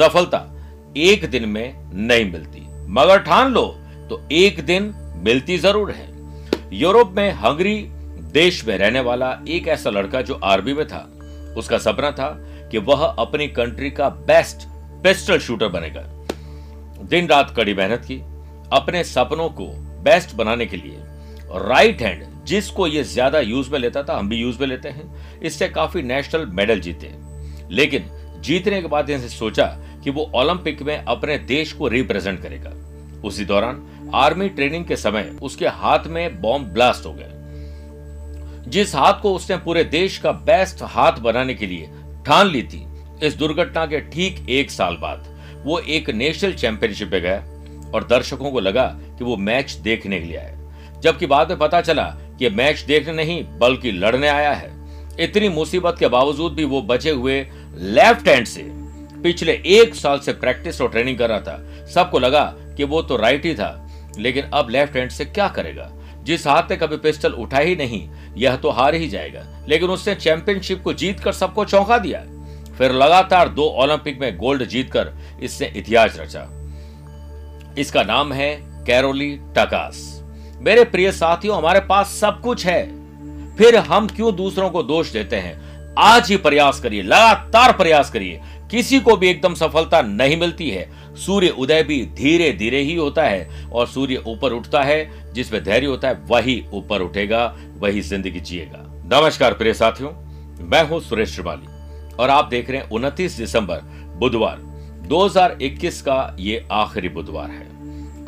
सफलता एक दिन में नहीं मिलती। मगर ठान लो तो एक दिन मिलती ज़रूर है। यूरोप में हंगरी देश में रहने वाला एक ऐसा लड़का जो आर्मी में था, उसका सपना था कि वह अपनी कंट्री का बेस्ट पिस्टल शूटर बनेगा। दिन रात कड़ी मेहनत की, अपने सपनों को बेस्ट बनाने के लिए। राइट हैंड, जिसको ये ज़्यादा यूज़ में लेता था, हम भी यूज़ में लेते हैं। इससे काफ़ी नेशनल मेडल जीते लेकिन जीतने के बाद इन्हें सोचा कि वो ओलंपिक में अपने देश को रिप्रेजेंट करेगा। उसी दौरान आर्मी ट्रेनिंग के समय उसके हाथ में बॉम्ब ब्लास्ट हो गया। जिस हाथ को उसने पूरे देश का बेस्ट हाथ बनाने के लिए ठान ली थी, इस दुर्घटना के ठीक एक साल बाद वो एक नेशनल चैंपियनशिप में गया और दर्शकों को लगा कि वो मैच देखने के लिए आया। जबकि बाद में पता चला कि मैच देखने नहीं, बल्कि लड़ने आया है। इतनी मुसीबत के बावजूद भी वो बचे हुए लेफ़्ट हैंड से पिछले एक साल से प्रैक्टिस और ट्रेनिंग कर रहा था। सबको लगा कि वो तो राइट ही था। लेकिन अब लेफ़्ट हैंड से क्या करेगा? जिस हाथ ने कभी पिस्टल उठा ही नहीं, यह तो हार ही जाएगा। लेकिन उसने चैंपियनशिप को जीत कर सबको चौंका दिया। फिर लगातार दो ओलंपिक में गोल्ड जीतकर इसने इतिहास रचा। इसका नाम है कैरोली टकास मेरे प्रिय साथियों, हमारे पास सब कुछ है। फिर हम क्यों दूसरों को दोष देते हैं? आज ही प्रयास करिए, लगातार प्रयास करिए। किसी को भी एकदम सफलता नहीं मिलती है। सूर्य उदय भी धीरे धीरे ही होता है और सूर्य ऊपर उठता है, जिसमें धैर्य होता है, वही ऊपर उठेगा, वही ज़िंदगी जिएगा। नमस्कार प्रिय साथियों, मैं हूँ सुरेश श्रिवाली और आप देख रहे हैं उनतीस दिसंबर, बुधवार। 2021 का ये आखिरी बुधवार है।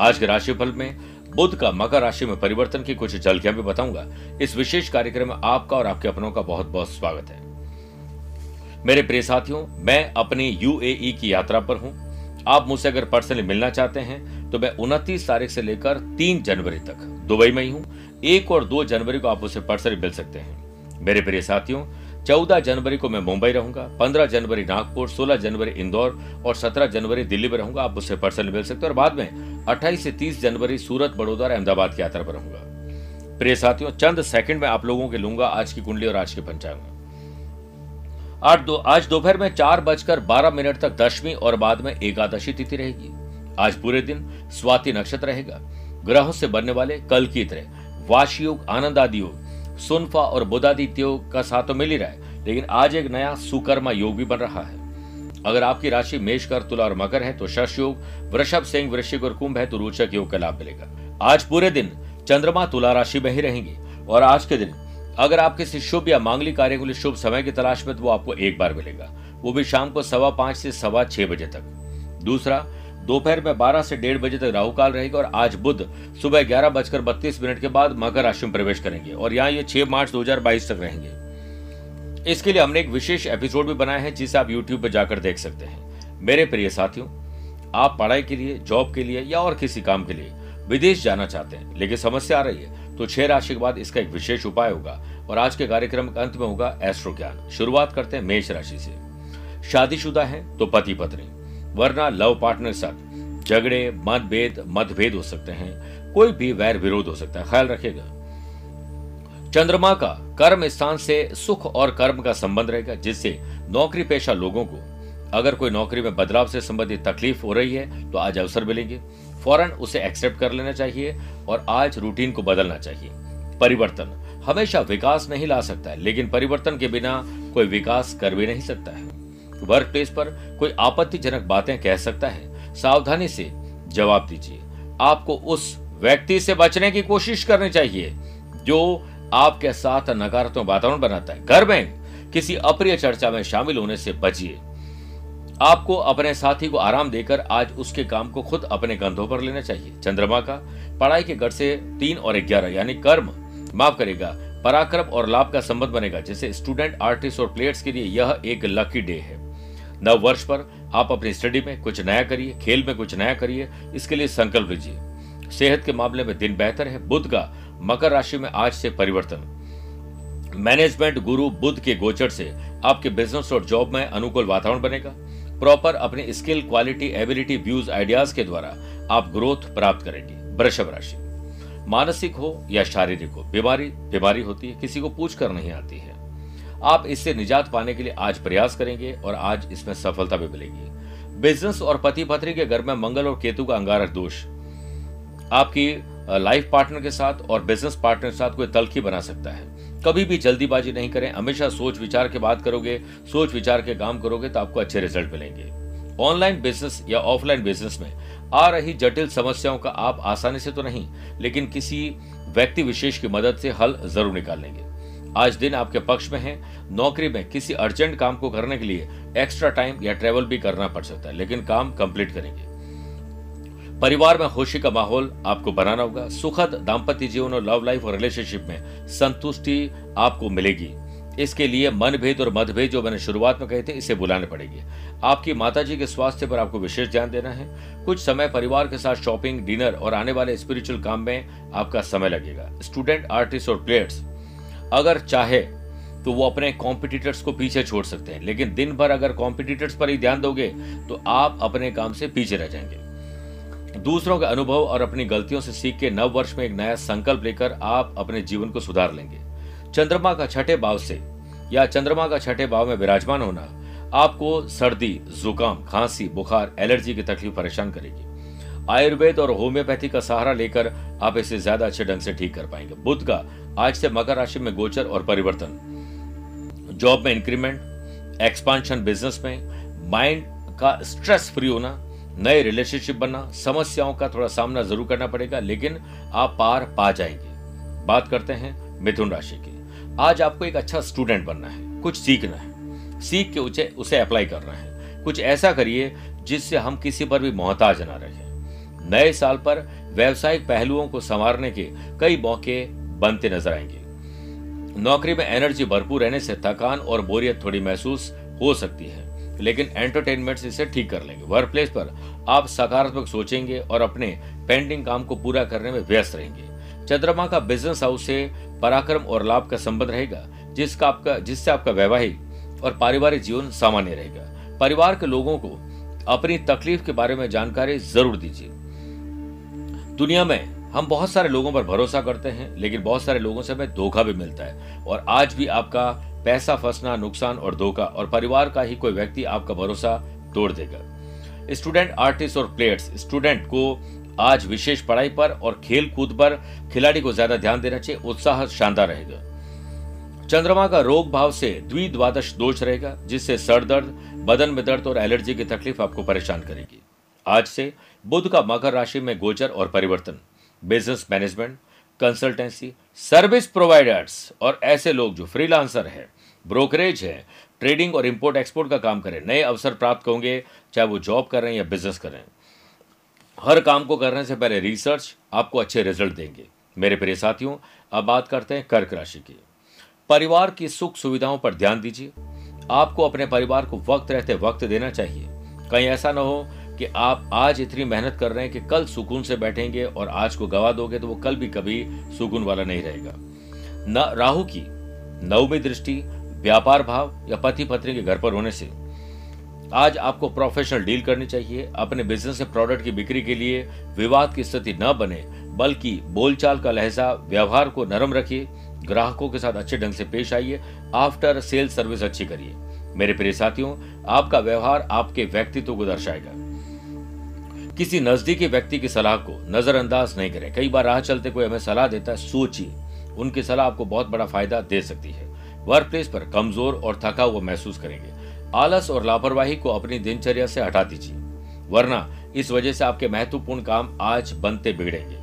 आज के राशिफल में बुद्ध का मकर राशि में परिवर्तन की कुछ झलकियाँ भी बताऊँगा। इस विशेष कार्यक्रम में आपका और आपके अपनों का बहुत बहुत स्वागत है। मेरे प्रिय साथियों, मैं अपनी यूएई की यात्रा पर हूँ। आप मुझसे अगर पर्सनली मिलना चाहते हैं तो मैं उनतीस तारीख से लेकर तीन जनवरी तक दुबई में ही हूँ। एक और दो जनवरी को आप मुझसे पर्सनली मिल सकते हैं। मेरे प्रिय साथियों, चौदह जनवरी को मैं मुंबई रहूँगा, पंद्रह जनवरी नागपुर, सोलह जनवरी इंदौर और सत्रह जनवरी दिल्ली में रहूँगा, आप मुझसे पर्सनली मिल सकते हैं और बाद में अट्ठाईस से तीस जनवरी सूरत, बड़ौदा और अहमदाबाद की यात्रा पर रहूँगा। प्रिय साथियों, चंद सेकंड में आप लोगों के लूँगा आज की कुंडली और आज के पंचांग। आज दो, आज दोपहर में चार बजकर बारह मिनट तक दशमी और बाद में एकादशी तिथि रहेगी। आज पूरे दिन स्वाति नक्षत्र रहेगा। ग्रहों से बनने वाले कल की तरह वाशयोग आनंद आदि योग, सुनफा और बुधादित्य योग का साथ तो मिल ही रहा है, लेकिन आज एक नया सुकर्मा योग भी बन रहा है। अगर आपकी राशि मेष कर तुला और मकर है तो शश योग, वृषभ सिंह वृश्चिक और कुंभ है तो रोचक योग का लाभ मिलेगा। आज पूरे दिन चंद्रमा, तुला राशि में ही रहेंगे और आज के दिन अगर आप किसी शुभ या मांगलिक कार्य के लिए शुभ समय की तलाश में तो वो आपको एक बार मिलेगा। वो भी शाम को सवा पाँच से सवा छह बजे तक। दूसरा, दोपहर में बारह से डेढ़ बजे तक राहु काल रहेगा और आज बुध सुबह ग्यारह बजकर बत्तीस मिनट के बाद मकर राशि में प्रवेश करेंगे और यहाँ ये छह मार्च 2022 तक रहेंगे। इसके लिए हमने एक विशेष एपिसोड भी बनाया है, जिसे आप यूट्यूब पर जाकर देख सकते हैं। मेरे प्रिय साथियों, आप पढ़ाई के लिए, जॉब के लिए या और किसी काम के लिए विदेश जाना चाहते हैं, लेकिन समस्या आ रही है तो छह राशि के बाद इसका एक विशेष उपाय होगा और आज के कार्यक्रम के अंत में होगा एस्ट्रो ज्ञान शुरुआत करते हैं मेष राशि से। शादीशुदा है तो पति पत्नी वरना लव पार्टनर साथ। झगड़े, मतभेद मतभेद हो सकते हैं। कोई भी वैर विरोध हो सकता है। ख्याल रखेगा चंद्रमा का कर्म स्थान से सुख और कर्म का संबंध रहेगा, जिससे नौकरी पेशा लोगों को, अगर कोई नौकरी में बदलाव से संबंधित तकलीफ़ हो रही है तो आज अवसर मिलेंगे। फ़ौरन उसे एक्सेप्ट कर लेना चाहिए और आज रूटीन को बदलना चाहिए। परिवर्तन। हमेशा विकास नहीं ला सकता है, लेकिन परिवर्तन के बिना कोई विकास कर भी नहीं सकता है। वर्क प्लेस पर कोई आपत्तिजनक बातें कह सकता है। सावधानी से जवाब दीजिए। आपको उस व्यक्ति से बचने की कोशिश करनी चाहिए, जो आपके साथ नकारात्मक वातावरण बनाता है। घर में किसी अप्रिय चर्चा में शामिल होने से बचिए। आपको अपने साथी को आराम देकर आज उसके काम को खुद अपने कंधों पर लेना चाहिए। चंद्रमा का पढ़ाई के गढ़ से तीन और ग्यारह, यानी कर्म माफ़ करेगा, पराक्रम और लाभ का संबंध बनेगा, जैसे स्टूडेंट आर्टिस्ट और प्लेयर्स के लिए यह एक लकी डे है। नव वर्ष पर आप अपनी स्टडी में कुछ नया करिए, खेल में कुछ नया करिए, इसके लिए संकल्प लीजिए। सेहत के मामले में दिन बेहतर है बुद्ध का मकर राशि में आज से परिवर्तन। मैनेजमेंट गुरु बुद्ध के गोचर से आपके बिज़नेस और जॉब में अनुकूल वातावरण बनेगा। प्रॉपर अपनी skill quality ability views ideas के द्वारा आप ग्रोथ प्राप्त करेंगे, वृषभ राशि मानसिक हो या शारीरिक हो, बीमारी बीमारी होती है, किसी को पूछ कर नहीं आती है। आप इससे निजात पाने के लिए आज प्रयास करेंगे और आज इसमें सफलता भी मिलेगी। बिज़नेस और पति पत्नी के घर में मंगल और केतु का अंगारक दोष, आपकी लाइफ पार्टनर के साथ और बिज़नेस पार्टनर के साथ कोई तलखी बना सकता है। कभी भी जल्दीबाजी नहीं करें। हमेशा सोच विचार के बात करोगे, सोच विचार के काम करोगे तो आपको अच्छे रिज़ल्ट मिलेंगे। ऑनलाइन बिज़नेस या ऑफलाइन बिज़नेस में आ रही जटिल समस्याओं का आप आसानी से तो नहीं, लेकिन किसी व्यक्ति विशेष की मदद से हल ज़रूर निकाल लेंगे। आज दिन आपके पक्ष में है। नौकरी में किसी अर्जेंट काम को करने के लिए एक्स्ट्रा टाइम या ट्रेवल भी करना पड़ सकता है, लेकिन काम कंप्लीट करेंगे। परिवार में खुशी का माहौल आपको बनाना होगा। सुखद दाम्पत्य जीवन और लव लाइफ और रिलेशनशिप में संतुष्टि आपको मिलेगी। इसके लिए मनभेद और मतभेद जो मैंने शुरुआत में कहे थे, इसे बुलाने पड़ेगी। आपकी माताजी के स्वास्थ्य पर आपको विशेष ध्यान देना है। कुछ समय परिवार के साथ शॉपिंग डिनर और आने वाले स्पिरिचुअल काम में आपका समय लगेगा। स्टूडेंट आर्टिस्ट और प्लेयर्स अगर चाहे तो वो अपने कॉम्पिटिटर्स को पीछे छोड़ सकते हैं। लेकिन दिन भर अगर कॉम्पिटिटर्स पर ही ध्यान दोगे तो आप अपने काम से पीछे रह जाएँगे। दूसरों के अनुभव और अपनी गलतियों से सीख के नव वर्ष में एक नया संकल्प लेकर आप अपने जीवन को सुधार लेंगे। चंद्रमा का छठे भाव से या चंद्रमा का छठे भाव में विराजमान होना आपको सर्दी, जुकाम, खांसी, बुखार, एलर्जी की तकलीफ़ परेशान करेगी। आयुर्वेद और होम्योपैथी का सहारा लेकर आप इसे ज़्यादा अच्छे ढंग से ठीक कर पाएँगे। बुद्ध का आज से मकर राशि में गोचर और परिवर्तन। जॉब में इंक्रीमेंट एक्सपांशन बिज़नेस में माइंड का स्ट्रेस फ्री होना नए रिलेशनशिप बनना, समस्याओं का थोड़ा सामना ज़रूर करना पड़ेगा, लेकिन आप पार पा जाएँगे। बात करते हैं मिथुन राशि की। आज आपको एक अच्छा स्टूडेंट बनना है, कुछ सीखना है। सीख के उसे उसे अप्लाई करना है। कुछ ऐसा करिए जिससे हम किसी पर भी मोहताज ना रहे। नए साल पर व्यवसायिक पहलुओं को संवारने के कई मौके बनते नज़र आएँगे। नौकरी में एनर्जी भरपूर रहने से थकान और बोरियत थोड़ी महसूस हो सकती है। लेकिन एंटरटेनमेंट से इसे ठीक कर लेंगे। वर्क प्लेस पर आप सकारात्मक सोचेंगे और अपने पेंडिंग काम को पूरा करने में व्यस्त रहेंगे। चंद्रमा का बिज़नेस हाउस से पराक्रम और लाभ का संबंध रहेगा, जिसका आपका जिससे आपका वैवाहिक और पारिवारिक जीवन सामान्य रहेगा। परिवार के लोगों को अपनी तकलीफ़ के बारे में जानकारी ज़रूर दीजिए। दुनिया में हम बहुत सारे लोगों पर भरोसा करते हैं, लेकिन बहुत सारे लोगों से हमें धोखा भी मिलता है। और आज भी आपका पैसा फंसना, नुकसान और धोखा, और परिवार का ही कोई व्यक्ति आपका भरोसा तोड़ देगा। स्टूडेंट, आर्टिस्ट और प्लेयर्स, स्टूडेंट को आज विशेष पढ़ाई पर और खेल कूद पर खिलाड़ी को ज़्यादा ध्यान देना चाहिए, उत्साह शानदार रहेगा। चंद्रमा का रोग भाव से द्विद्वादश दोष रहेगा, जिससे सर दर्द, बदन में दर्द और एलर्जी की तकलीफ़ आपको परेशान करेगी। आज से बुध का मकर राशि में गोचर और परिवर्तन। Business management consultancy service providers और ऐसे लोग जो फ्रीलांसर है ब्रोकरेज है ट्रेडिंग और इंपोर्ट एक्सपोर्ट का काम करें, नए अवसर प्राप्त होंगे, चाहे वो जॉब कर रहे हैं या बिज़नेस कर रहे हैं। हर काम को करने से पहले रिसर्च आपको अच्छे रिज़ल्ट देंगे। मेरे प्रिय साथियों, अब बात करते हैं कर्क राशि की। परिवार की सुख सुविधाओं पर ध्यान दीजिए। आपको अपने परिवार को वक्त रहते वक्त देना चाहिए। कहीं ऐसा ना हो कि आप आज इतनी मेहनत कर रहे हैं कि कल सुकून से बैठेंगे और आज को गवा दोगे तो वो कल भी कभी सुकून वाला नहीं रहेगा। न राहु की नवमी दृष्टि, व्यापार भाव या पति पत्नी के घर पर होने से। आज आपको प्रोफेशनल डील करनी चाहिए, अपने बिज़नेस से प्रोडक्ट की बिक्री के लिए विवाद की स्थिति न बने, बल्कि बोलचाल का लहजा, व्यवहार को नरम रखिए, ग्राहकों के साथ अच्छे ढंग से पेश आइए आफ्टर सेल सर्विस अच्छी करिए। मेरे प्रिय साथियों, आपका व्यवहार आपके व्यक्तित्व को दर्शाएगा। किसी नजदीकी व्यक्ति की सलाह को नजरअंदाज नहीं करें। कई बार राह चलते कोई हमें सलाह देता है, सोचिए। उनकी सलाह आपको बहुत बड़ा फ़ायदा दे सकती है। वर्क प्लेस पर कमज़ोर और थका हुआ महसूस करेंगे। आलस और लापरवाही को अपनी दिनचर्या से हटा दीजिए। वरना इस वजह से आपके महत्वपूर्ण काम आज बनते बिगड़ेंगे।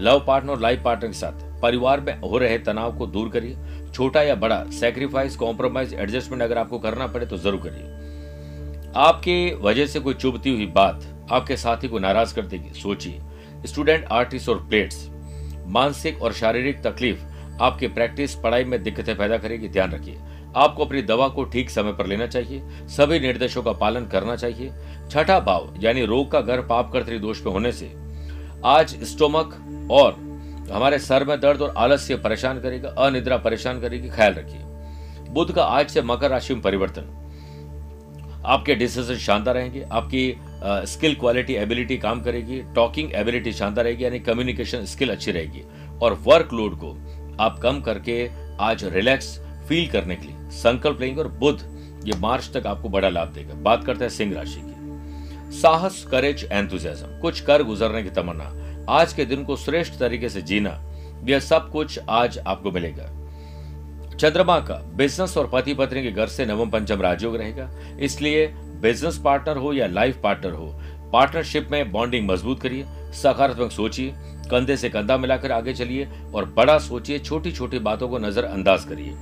लव पार्टनर और लाइफ पार्टनर के साथ परिवार में हो रहे तनाव को दूर करिए। छोटा या बड़ा सेक्रीफाइस कॉम्प्रोमाइज एडजस्टमेंट अगर आपको करना पड़े तो ज़रूर करिए। आपके वजह से कोई चुभती हुई बात आपके साथी को नाराज़ कर देगी। सोचिए। स्टूडेंट, आर्टिस्ट और प्लेट्स मानसिक और शारीरिक तकलीफ़ आपकी प्रैक्टिस, पढ़ाई में दिक्कतें पैदा करेगी। ध्यान रखिए। आपको अपनी दवा को ठीक समय पर लेना चाहिए। सभी निर्देशों का पालन करना चाहिए। छठा भाव, यानी रोग का घर पाप कर्तरी दोष में होने से, आज स्टोमक और हमारे सर में दर्द और आलस्य परेशान करेगा, अनिद्रा परेशान करेगी। ख्याल रखिए। बुद्ध का आज से मकर राशि में परिवर्तन। आपके डिसीज़न शानदार रहेंगे, आपकी स्किल क्वालिटी एबिलिटी काम करेगी टॉकिंग एबिलिटी शानदार रहेगी, यानी कम्युनिकेशन स्किल अच्छी रहेगी। और वर्कलोड को आप कम करके आज रिलैक्स फील करने के लिए संकल्प लेंगे और बुद्ध ये मार्च तक आपको बड़ा लाभ देगा। बात करते हैं सिंह राशि की। साहस करेज एंथुजियाज्म कुछ कर गुजरने की तमन्ना। आज के दिन को श्रेष्ठ तरीके से जीना। यह सब कुछ आज आपको मिलेगा। चंद्रमा का बिज़नेस और पति पत्नी के घर से नवम पंचम राजयोग रहेगा। इसलिए बिज़नेस पार्टनर हो या लाइफ पार्टनर हो पार्टनरशिप में बॉन्डिंग मज़बूत करिए, सकारात्मक सोचिए, कंधे से कंधा मिलाकर आगे चलिए और बड़ा सोचिए छोटी छोटी बातों को नजरअंदाज करिए।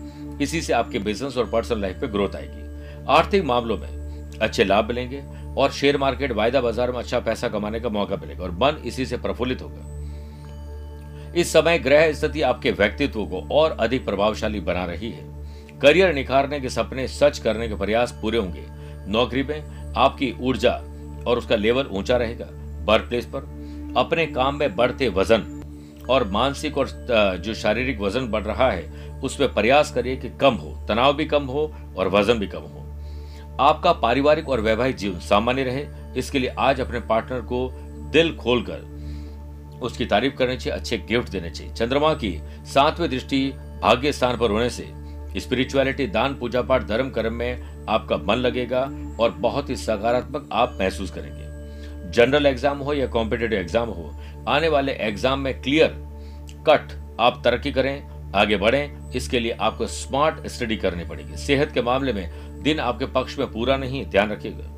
इसी से आपके बिज़नेस और पर्सनल लाइफ में ग्रोथ आएगी। आर्थिक मामलों में अच्छे लाभ मिलेंगे और शेयर मार्केट वायदा बाज़ार में अच्छा पैसा कमाने का मौका मिलेगा और मन इसी से प्रफुल्लित होगा। इस समय ग्रह स्थिति आपके व्यक्तित्व को और अधिक प्रभावशाली बना रही है। करियर निखारने के सपने सच करने के प्रयास पूरे होंगे। नौकरी में आपकी ऊर्जा और उसका लेवल ऊँचा रहेगा। वर्क प्लेस पर अपने काम में बढ़ते वज़न और मानसिक और जो शारीरिक वज़न बढ़ रहा है उसमें प्रयास करिए कि कम हो। तनाव भी कम हो और वज़न भी कम हो। आपका पारिवारिक और वैवाहिक जीवन सामान्य रहे। इसके लिए आज अपने पार्टनर को दिल खोलकर उसकी तारीफ़ करनी चाहिए, अच्छे गिफ्ट देने चाहिए। चंद्रमा की सातवीं दृष्टि भाग्य स्थान पर होने से स्पिरिचुअलिटी दान पूजा पाठ धर्म, कर्म में आपका मन लगेगा और बहुत ही सकारात्मक आप महसूस करेंगे। जनरल एग्ज़ाम हो या कॉम्पिटेटिव एग्ज़ाम हो, आने वाले एग्ज़ाम में क्लियर कट आप तरक्की करें, आगे बढ़ें, इसके लिए आपको स्मार्ट स्टडी करनी पड़ेगी। सेहत के मामले में दिन आपके पक्ष में पूरा नहीं, ध्यान रखिएगा।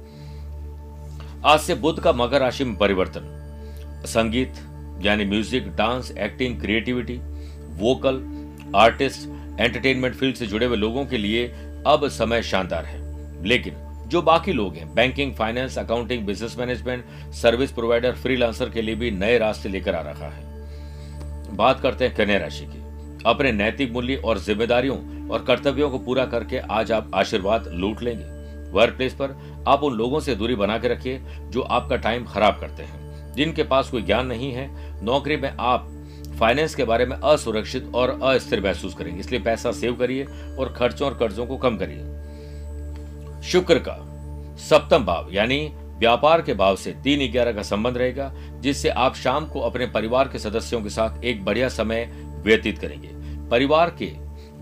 आज से बुद्ध का मकर राशि में परिवर्तन। संगीत यानी music dance acting creativity vocal artist entertainment field से जुड़े हुए लोगों के लिए अब समय शानदार है। लेकिन जो बाकी लोग हैं banking finance accounting business management service provider freelancer के लिए भी नए रास्ते लेकर आ रहा है। बात करते हैं कन्या राशि की। अपने नैतिक मूल्य और जिम्मेदारियों और कर्तव्यों को पूरा करके आज आप आशीर्वाद लूट लेंगे। वर्क प्लेस पर आप उन लोगों से दूरी बना के रखिए जो आपका टाइम खराब करते हैं। जिनके पास कोई ज्ञान नहीं है, नौकरी में आप फाइनेंस के बारे में असुरक्षित और अस्थिर महसूस करेंगे। इसलिए पैसा सेव करिए और खर्चों और कर्जों को कम करिए। शुक्र का सप्तम भाव, यानी व्यापार के भाव से तीन ग्यारह का संबंध रहेगा, जिससे आप शाम को अपने परिवार के सदस्यों के साथ एक बढ़िया समय व्यतीत करेंगे। परिवार के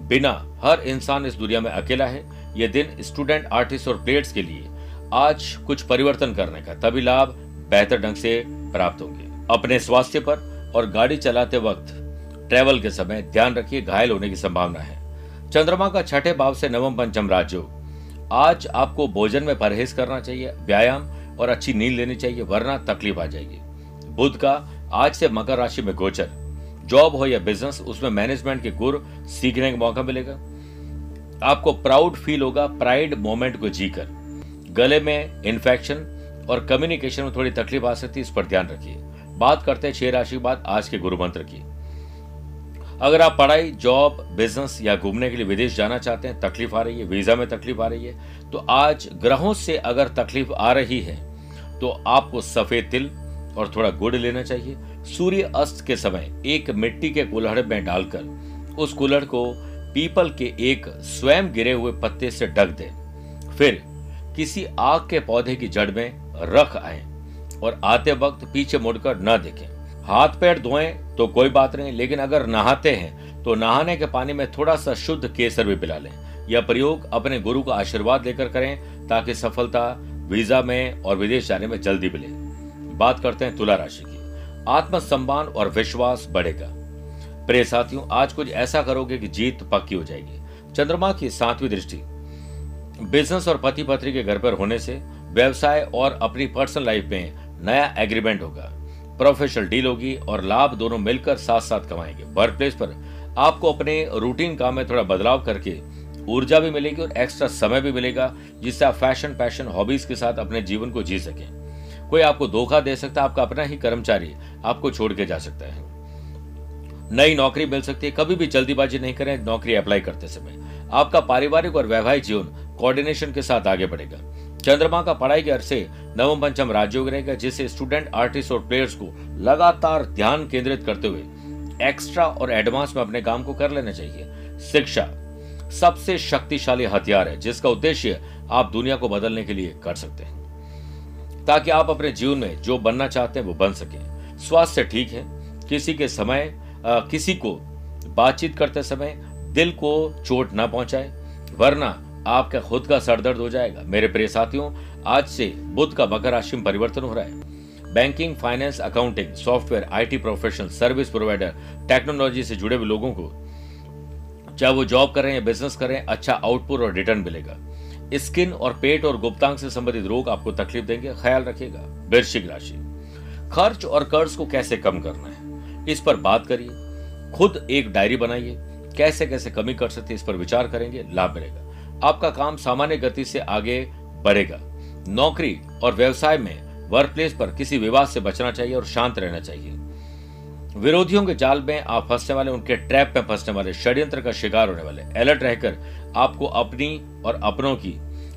बिना हर इंसान इस दुनिया में अकेला है। यह दिन स्टूडेंट आर्टिस्ट और प्लेयर्स के लिए आज कुछ परिवर्तन करने का, तभी लाभ बेहतर ढंग से प्राप्त होंगे। अपने स्वास्थ्य पर और गाड़ी चलाते वक्त ट्रेवल के समय ध्यान रखिए, घायल होने की संभावना है। चंद्रमा का छठे भाव से नवम पंचम राजयोग आज आपको भोजन में परहेज करना चाहिए, व्यायाम और अच्छी नींद लेनी चाहिए, वरना तकलीफ़ आ जाएगी। बुद्ध का आज से मकर राशि में गोचर। जॉब हो या बिज़नेस उसमें मैनेजमेंट के गुर सीखने का मौका मिलेगा। आपको प्राउड फील होगा प्राइड मोमेंट को जीकर। गले में इन्फेक्शन और कम्युनिकेशन में थोड़ी तकलीफ़ आ सकती है, इस पर ध्यान रखिए। बात करते हैं छह राशि बाद आज के गुरु मंत्र की। अगर आप पढ़ाई जॉब बिज़नेस या घूमने के लिए विदेश जाना चाहते हैं, तकलीफ़ आ रही है वीज़ा में तकलीफ़ आ रही है तो आज ग्रहों से अगर तकलीफ़ आ रही है तो आपको सफ़ेद तिल और थोड़ा गुड़ लेना चाहिए। सूर्य अस्त के समय एक मिट्टी के कुल्हड़ में डालकर उस कुल्हड़ को पीपल के एक स्वयं गिरे हुए पत्ते से ढक दे। फिर किसी आग के पौधे की जड़ में रख आए और आते वक्त पीछे मुड़कर न देखें। हाथ पैर धोएँ तो कोई बात नहीं, लेकिन अगर नहाते हैं तो नहाने के पानी में थोड़ा सा शुद्ध केसर भी पिला लें। यह प्रयोग अपने गुरु का आशीर्वाद लेकर करें, ताकि सफलता वीज़ा में और विदेश जाने में जल्दी मिले। बात करते हैं तुला राशि की। आत्मसम्मान और विश्वास बढ़ेगा। प्रिय साथियों, आज कुछ ऐसा करोगे कि जीत पक्की हो जाएगी। चंद्रमा की सातवीं दृष्टि। बिज़नेस और पति पत्नी के घर पर होने से व्यवसाय और अपनी पर्सनल लाइफ में नया एग्रीमेंट होगा। प्रोफेशनल डील होगी और लाभ दोनों मिलकर साथ साथ कमाएँगे। वर्क प्लेस पर आपको अपने रूटीन काम में थोड़ा बदलाव करके ऊर्जा भी मिलेगी और एक्स्ट्रा समय भी मिलेगा, जिससे आप फ़ैशन पैशन हॉबीज के साथ अपने जीवन को जी सकें। कोई आपको धोखा दे सकता है, आपका अपना ही कर्मचारी आपको छोड़ के जा सकता है। नई नौकरी मिल सकती है, कभी भी जल्दीबाजी नहीं करें, नौकरी अप्लाई करते समय। आपका पारिवारिक और वैवाहिक जीवन कोऑर्डिनेशन के साथ आगे बढ़ेगा। चंद्रमा का पढ़ाई के अरसे नवम पंचम राजयोग रहेगा जिससे स्टूडेंट आर्टिस्ट और प्लेयर्स को लगातार ध्यान केंद्रित करते हुए एक्स्ट्रा और एडवांस में अपने काम को कर लेना चाहिए। शिक्षा सबसे शक्तिशाली हथियार है जिसका उद्देश्य आप दुनिया को बदलने के लिए कर सकते हैं। ताकि आप अपने जीवन में जो बनना चाहते हैं वो बन सके। स्वास्थ्य ठीक है किसी के समय आ, किसी को बातचीत करते समय दिल को चोट ना पहुँचाए वरना आपका खुद का सरदर्द हो जाएगा। मेरे प्रिय साथियों, आज से बुद्ध का मकर राशि में परिवर्तन हो रहा है। Banking finance accounting software IT professional service provider technology से जुड़े हुए लोगों को चाहे वो जॉब करें या बिज़नेस करें अच्छा आउटपुट और रिटर्न मिलेगा। स्किन और पेट और गुप्तांग से संबंधित रोग आपको तकलीफ़ देंगे, ख्याल रखिएगा, वृश्चिक राशि। खर्च और कर्ज को कैसे कम करना है, इस पर बात करिए। खुद एक डायरी बनाइए कैसे कैसे कमी कर सकते इस पर विचार करेंगे, लाभ मिलेगा। आपका काम सामान्य गति से आगे बढ़ेगा। नौकरी और व्यवसाय में वर्क प्लेस पर किसी विवाद से बचना चाहिए और शांत रहना चाहिए। विरोधियों के जाल में आप फंसने वाले, उनके ट्रैप में फंसने वाले, षड्यंत्र का शिकार होने वाले। अलर्ट रहकर आपको अपनी और अपनों की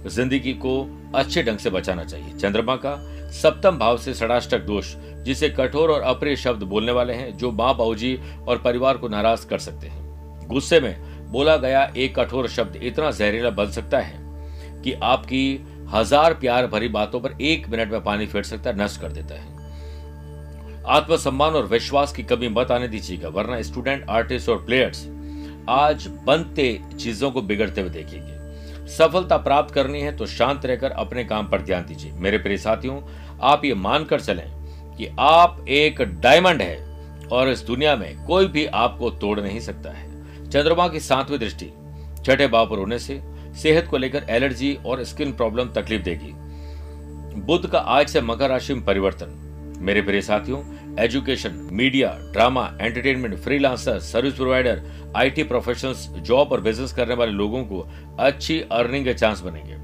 ज़िंदगी को अच्छे ढंग से बचाना चाहिए। चंद्रमा का सप्तम भाव से षडाष्टक दोष, जिसे कठोर और अप्रिय शब्द बोलने वाले हैं, जो माँ बाबूजी और परिवार को नाराज़ कर सकते हैं। गुस्से में बोला गया एक कठोर शब्द इतना जहरीला बन सकता है कि आपकी हज़ार प्यार भरी बातों पर एक मिनट में पानी फेर सकता है नष्ट कर देता है। आत्मसम्मान और विश्वास की कमी मत आने दीजिएगा, वरना स्टूडेंट, आर्टिस्ट और प्लेयर्स आज बनते चीज़ों को बिगड़ते हुए देखेंगे। सफलता प्राप्त करनी है तो शांत रहकर अपने काम पर ध्यान दीजिए। मेरे प्रिय साथियों, आप ये मानकर चलें कि आप एक डायमंड है और इस दुनिया में कोई भी आपको तोड़ नहीं सकता है। चंद्रमा की सातवीं दृष्टि, छठे भाव पर होने से सेहत को लेकर एलर्जी और स्किन प्रॉब्लम तकलीफ़ देगी। बुद्ध का आज से मकर राशि में परिवर्तन। मेरे प्रिय साथियों, education, media, drama, entertainment, freelancer, service provider, IT professionals, job और बिज़नेस करने वाले लोगों को अच्छी अर्निंग के चांस बनेंगे।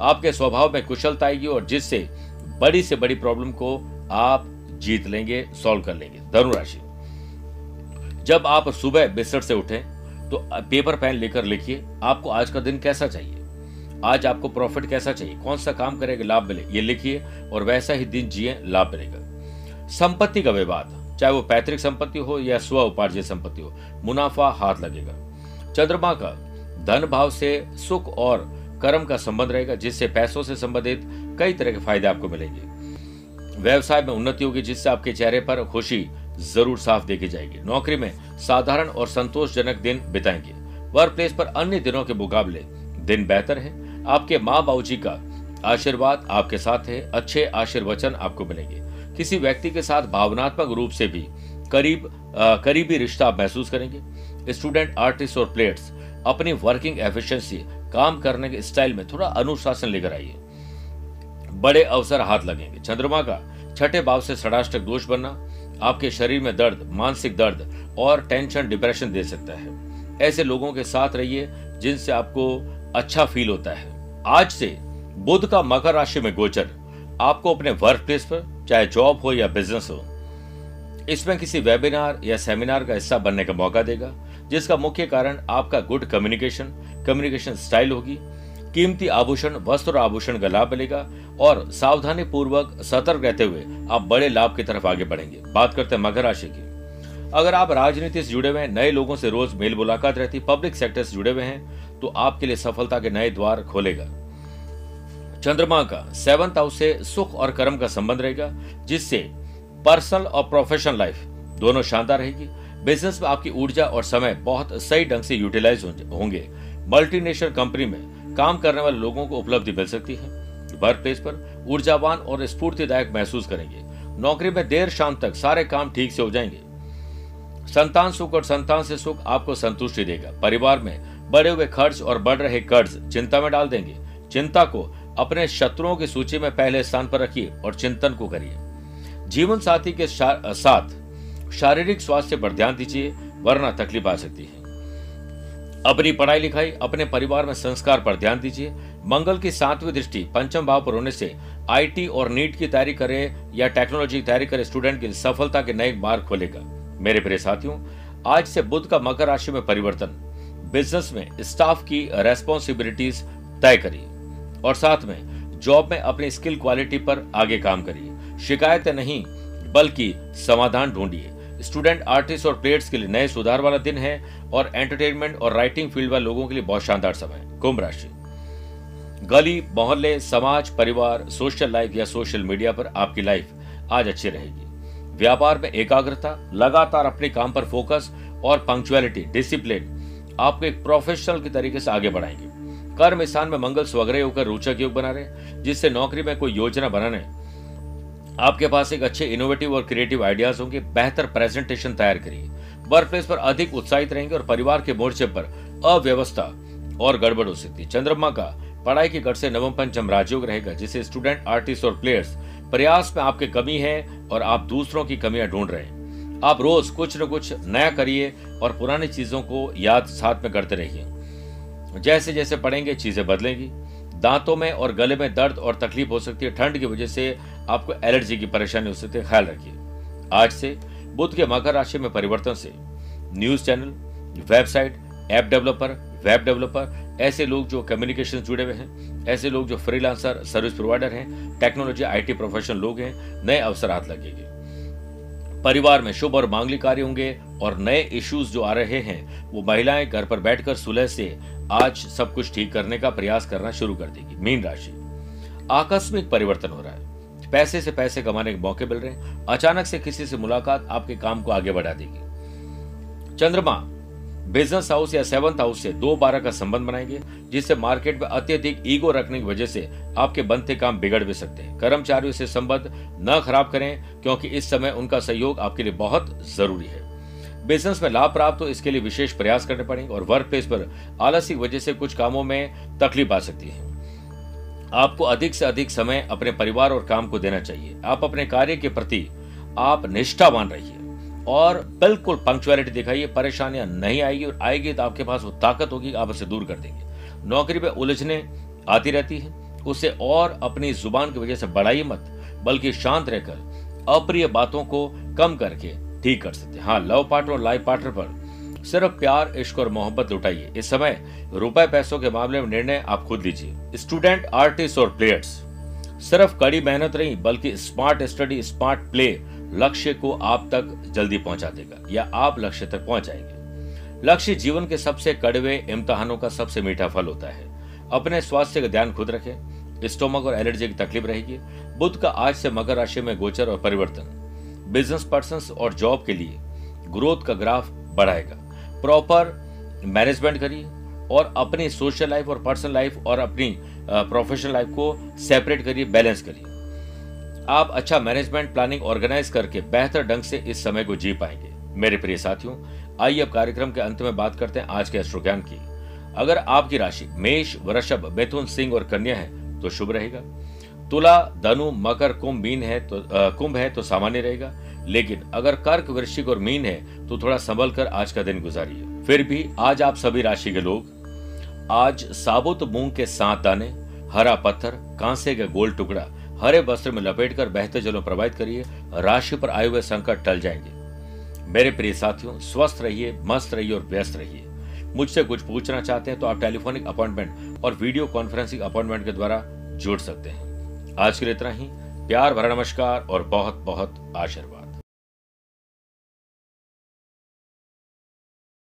आपके स्वभाव में कुशलता आएगी और जिससे बड़ी से बड़ी प्रॉब्लम को आप जीत लेंगे, सॉल्व कर लेंगे। धनुराशि जब आप सुबह बिस्तर से उठे तो पेपर पेन लेकर लिखिए। आपको आज का दिन कैसा चाहिए? आज आपको प्रॉफिट कैसा चाहिए? कौन सा काम करेगा? लाभ मिले। ये लिखिए और वैसा ही दिन जिए, लाभ मिलेगा। संपत्ति का विवाद। चाहे वो पैतृक संपत्ति हो या स्व उपार्जित संपत्ति हो, मुनाफा हाथ लगेगा। चंद्रमा का धन भाव से सुख और कर्म का संबंध रहेगा, जिससे पैसों से संबंधित कई तरह के फ़ायदे आपको मिलेंगे। व्यवसाय में उन्नति होगी, जिससे आपके चेहरे पर खुशी ज़रूर साफ़ देखी जाएगी। नौकरी में साधारण और संतोषजनक दिन बिताएँगे। वर्क प्लेस पर अन्य दिनों के मुकाबले दिन बेहतर है। आपके माँ बाबू जी का आशीर्वाद आपके साथ है। अच्छे आशीर्वचन आपको मिलेंगे। किसी व्यक्ति के साथ भावनात्मक रूप से भी करीब आ, करीबी रिश्ता आप महसूस करेंगे। स्टूडेंट आर्टिस्ट और प्लेयर्स अपनी वर्किंग एफिशिएंसी काम करने के स्टाइल में थोड़ा अनुशासन लेकर आइए। बड़े अवसर हाथ लगेंगे। चंद्रमा का छठे भाव से षडाष्टक दोष बनना आपके शरीर में दर्द, मानसिक दर्द और टेंशन डिप्रेशन दे सकता है। ऐसे लोगों के साथ रहिए जिनसे आपको अच्छा फील होता है। आज से बुध का मकर राशि में गोचर। आपको अपने वर्क प्लेस पर, चाहे जॉब हो या बिज़नेस हो, इसमें किसी वेबिनार या सेमिनार का हिस्सा बनने का मौका देगा, जिसका मुख्य कारण आपका गुड कम्युनिकेशन कम्युनिकेशन स्टाइल होगी। कीमती आभूषण, वस्त्र आभूषण का लाभ मिलेगा और सावधानी पूर्वक सतर्क रहते हुए आप बड़े लाभ की तरफ़ आगे बढ़ेंगे। बात करते हैं मकर राशि की। अगर आप राजनीति से जुड़े हुए हैं, नए लोगों से रोज मेल मुलाकात रहती, पब्लिक सेक्टर से जुड़े हुए हैं तो आपके लिए सफलता के नए द्वार खोलेगा। चंद्रमा का सेवंथ हाउस से सुख और कर्म का संबंध रहेगा, जिससे पर्सनल और प्रोफेशनल लाइफ दोनों शानदार रहेगी। बिज़नेस में आपकी ऊर्जा और समय बहुत सही ढंग से यूटिलाइज होंगे। मल्टीनेशनल कंपनी में काम करने वाले लोगों को उपलब्धि मिल सकती है। वर्क प्लेस पर ऊर्जावान और स्फूर्तिदायक महसूस करेंगे। नौकरी में देर शाम तक सारे काम ठीक से हो जाएँगे। संतान सुख और संतान से सुख आपको संतुष्टि देगा। परिवार में बढ़े हुए खर्च और बढ़ रहे कर्ज चिंता में डाल देंगे। चिंता को अपने शत्रुओं की सूची में पहले स्थान पर रखिए और चिंतन को करिए। जीवन साथी के साथ शारीरिक स्वास्थ्य पर ध्यान दीजिए, वरना तकलीफ़ आ सकती है। अपनी पढ़ाई लिखाई, अपने परिवार में संस्कार पर ध्यान दीजिए। मंगल की सातवीं दृष्टि पंचम भाव पर होने से आईटी और नीट की तैयारी करे या टेक्नोलॉजी की तैयारी करे, स्टूडेंट की सफलता के नए मार्ग खोलेगा। मेरे प्रिय साथियों, आज से बुद्ध का मकर राशि में परिवर्तन। बिज़नेस में स्टाफ की रेस्पॉन्सिबिलिटीज तय करिए और साथ में जॉब में अपनी स्किल क्वालिटी पर आगे काम करिए। शिकायतें नहीं, बल्कि समाधान ढूंढिए। स्टूडेंट, आर्टिस्ट और प्लेयर्स के लिए नए सुधार वाला दिन है और एंटरटेनमेंट और राइटिंग फ़ील्ड वाले लोगों के लिए बहुत शानदार समय कुंभ राशि। गली, मोहल्ले, समाज, परिवार, सोशल लाइफ या सोशल मीडिया पर आपकी लाइफ आज अच्छी रहेगी। व्यापार में एकाग्रता, लगातार अपने काम पर फोकस और पंक्चुअलिटी, डिसिप्लिन आपको एक प्रोफेशनल के तरीके से आगे बढ़ाएँगे। कर्म स्थान में मंगल स्वग्रह होकर रोचक योग बना रहे, जिससे नौकरी में कोई योजना बनाने आपके पास एक अच्छे इनोवेटिव और क्रिएटिव आइडियाज़ होंगे, बेहतर प्रेजेंटेशन तैयार करिए। वर्क प्लेस पर अधिक उत्साहित रहेंगे और परिवार के मोर्चे पर अव्यवस्था और गड़बड़ हो सकती है। चंद्रमा का, पढ़ाई के गढ़ से नवम पंचम राजयोग रहेगा, जिसे स्टूडेंट आर्टिस्ट और प्लेयर्स प्रयास में आपके कमी है और आप दूसरों की कमियाँ ढूंढ रहे हैं। आप रोज कुछ न कुछ नया करिए और पुरानी चीज़ों को याद साथ में करते रहिए। जैसे जैसे पढ़ेंगे, चीज़ें बदलेंगी। दांतों में और गले में दर्द और तकलीफ़ हो सकती है। ठंड की वजह से आपको एलर्जी की परेशानी हो सकती है। ख्याल रखिए। आज से बुद्ध के मकर राशि में परिवर्तन से news channel, website, app developer, web developer, ऐसे लोग जो कम्युनिकेशन जुड़े हुए हैं, ऐसे लोग जो फ्रीलांसर सर्विस प्रोवाइडर हैं टेक्नोलॉजी आईटी प्रोफेशनल लोग हैं, नए अवसर हाथ लगेंगे। परिवार में शुभ और मांगलिक कार्य होंगे और नए इश्यूज़ जो आ रहे हैं, वो महिलाएँ घर पर बैठकर सुलह से आज सब कुछ ठीक करने का प्रयास करना शुरू कर देगी, मीन राशि। आकस्मिक परिवर्तन हो रहा है। पैसे से पैसे कमाने के मौके मिल रहे हैं। अचानक से किसी से मुलाकात आपके काम को आगे बढ़ा देगी। चंद्रमा बिज़नेस हाउस या सेवंथ हाउस से दो बारह का संबंध बनाएँगे, जिससे मार्केट में अत्यधिक ईगो रखने की वजह से आपके बनते काम बिगड़ भी सकते हैं। कर्मचारियों से संबंध न खराब करें, क्योंकि इस समय उनका सहयोग आपके लिए बहुत ज़रूरी है। बिज़नेस में लाभ प्राप्त हो इसके लिए विशेष प्रयास करने पड़ेंगे और वर्क प्लेस पर आलसी वजह से कुछ कामों में तकलीफ़ आ सकती है। आपको अधिक से अधिक समय अपने परिवार और काम को देना चाहिए। आप अपने कार्य के प्रति आप निष्ठावान रहिए और बिल्कुल पंक्चुअलिटी दिखाइए, परेशानियाँ नहीं आएगी और आएगी तो आपके पास वो ताकत होगी, आप उसे दूर कर देंगे। नौकरी पे उलझने आती रहती है। उसे और अपनी ज़ुबान की वजह से बढ़ाइए मत, बल्कि शांत रहकर अप्रिय बातों को कम करके ठीक कर सकते हैं। हाँ लव पार्टनर और लाइफ पार्टनर पर सिर्फ़ प्यार, इश्क और मोहब्बत लुटाइए। इस समय रुपए पैसों के मामले में निर्णय आप खुद लीजिए। स्टूडेंट, आर्टिस्ट और प्लेयर्स, सिर्फ़ कड़ी मेहनत नहीं, बल्कि स्मार्ट स्टडी, स्मार्ट प्ले लक्ष्य को आप तक जल्दी पहुँचा देगा, या आप लक्ष्य तक पहुँच जाएँगे। लक्ष्य जीवन के सबसे कड़वे इम्तहानों का सबसे मीठा फल होता है। अपने स्वास्थ्य का ध्यान खुद रखें। स्टोमक और एलर्जी की तकलीफ़ रहेगी। बुद्ध का आज से मकर राशि में गोचर और परिवर्तन। बिज़नेस पर्सन और जॉब के लिए ग्रोथ का ग्राफ बढ़ाएगा। प्रॉपर मैनेजमेंट करिए और अपनी सोशल लाइफ और पर्सनल लाइफ और अपनी प्रोफेशनल लाइफ को सेपरेट करिए बैलेंस करिए। आप अच्छा मैनेजमेंट प्लानिंग ऑर्गेनाइज करके बेहतर ढंग से इस समय को जी पाएँगे। मेरे प्रिय साथियों, आइए अब कार्यक्रम के अंत में बात करते हैं आज के अश्रु ज्ञान की। अगर आपकी राशि मेष, वृषभ, मिथुन, सिंह और कन्या है तो शुभ रहेगा। तुला, धनु, मकर, कुंभ, मीन है तो कुंभ है तो सामान्य रहेगा। लेकिन अगर कर्क वृश्चिक और मीन है तो थोड़ा संभल कर आज का दिन गुजारिए। फिर भी आज आप सभी राशि के लोग, आज साबुत मूंग के सात दाने, हरा पत्थर, कांसे का गोल टुकड़ा, हरे वस्त्र में लपेट कर बहते जलों प्रवाहित करिए, राशि पर आए हुए संकट टल जाएँगे। मेरे प्रिय साथियों, स्वस्थ रहिए, मस्त रहिए और व्यस्त रहिए। मुझसे कुछ पूछना चाहते हैं तो आप टेलीफोनिक अपॉइंटमेंट और वीडियो कॉन्फ्रेंसिंग अपॉइंटमेंट के द्वारा जुड़ सकते हैं। आज के लिए इतना ही। प्यार, भरा नमस्कार और बहुत बहुत आशीर्वाद।